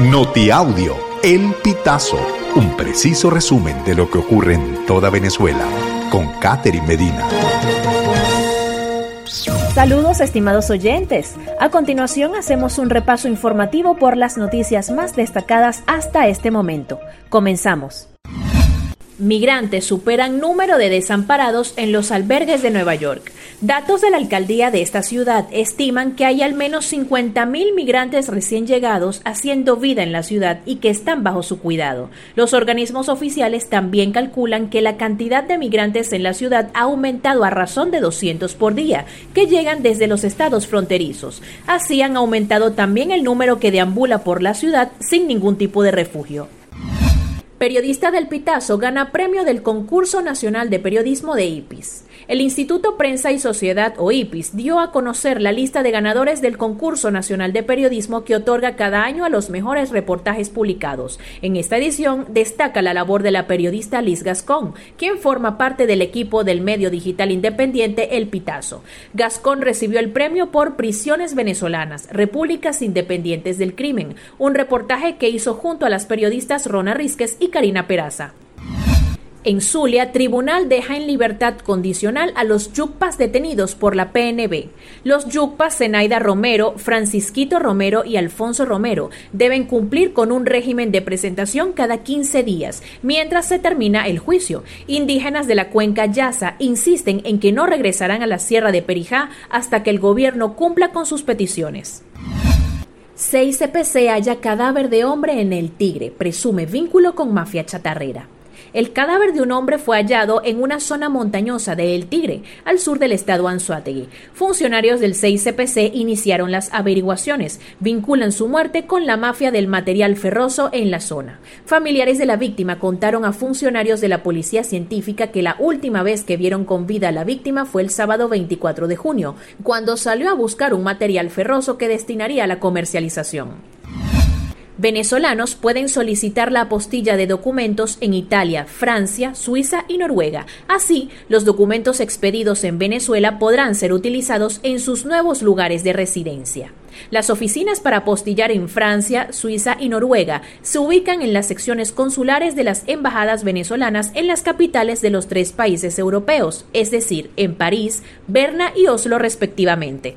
Notiaudio, El Pitazo, un preciso resumen de lo que ocurre en toda Venezuela, con Catherine Medina. Saludos estimados oyentes. A continuación hacemos un repaso informativo por las noticias más destacadas hasta este momento. Comenzamos. Migrantes superan número de desamparados en los albergues de Nueva York. Datos de la alcaldía de esta ciudad estiman que hay al menos 50.000 migrantes recién llegados haciendo vida en la ciudad y que están bajo su cuidado. Los organismos oficiales también calculan que la cantidad de migrantes en la ciudad ha aumentado a razón de 200 por día, que llegan desde los estados fronterizos. Así han aumentado también el número que deambula por la ciudad sin ningún tipo de refugio. Periodista del Pitazo gana premio del Concurso Nacional de Periodismo de IPIS. El Instituto Prensa y Sociedad o IPIS dio a conocer la lista de ganadores del Concurso Nacional de Periodismo que otorga cada año a los mejores reportajes publicados. En esta edición destaca la labor de la periodista Liz Gascón, quien forma parte del equipo del medio digital independiente El Pitazo. Gascón recibió el premio por Prisiones Venezolanas, Repúblicas Independientes del Crimen, un reportaje que hizo junto a las periodistas Rona Rizquez y Karina Peraza. En Zulia, tribunal deja en libertad condicional a los yucpas detenidos por la PNB. Los yucpas Zenaida Romero, Francisquito Romero y Alfonso Romero deben cumplir con un régimen de presentación cada 15 días, mientras se termina el juicio. Indígenas de la cuenca Yasa insisten en que no regresarán a la sierra de Perijá hasta que el gobierno cumpla con sus peticiones. 6 CPC halla cadáver de hombre en el Tigre, presume vínculo con mafia chatarrera. El cadáver de un hombre fue hallado en una zona montañosa de El Tigre, al sur del estado Anzuategui. Funcionarios del 6CPC iniciaron las averiguaciones, vinculan su muerte con la mafia del material ferroso en la zona. Familiares de la víctima contaron a funcionarios de la policía científica que la última vez que vieron con vida a la víctima fue el sábado 24 de junio, cuando salió a buscar un material ferroso que destinaría a la comercialización venezolanos pueden solicitar la apostilla de documentos en Italia, Francia, Suiza y Noruega. Así, los documentos expedidos en Venezuela podrán ser utilizados en sus nuevos lugares de residencia. Las oficinas para apostillar en Francia, Suiza y Noruega se ubican en las secciones consulares de las embajadas venezolanas en las capitales de los tres países europeos, es decir, en París, Berna y Oslo respectivamente.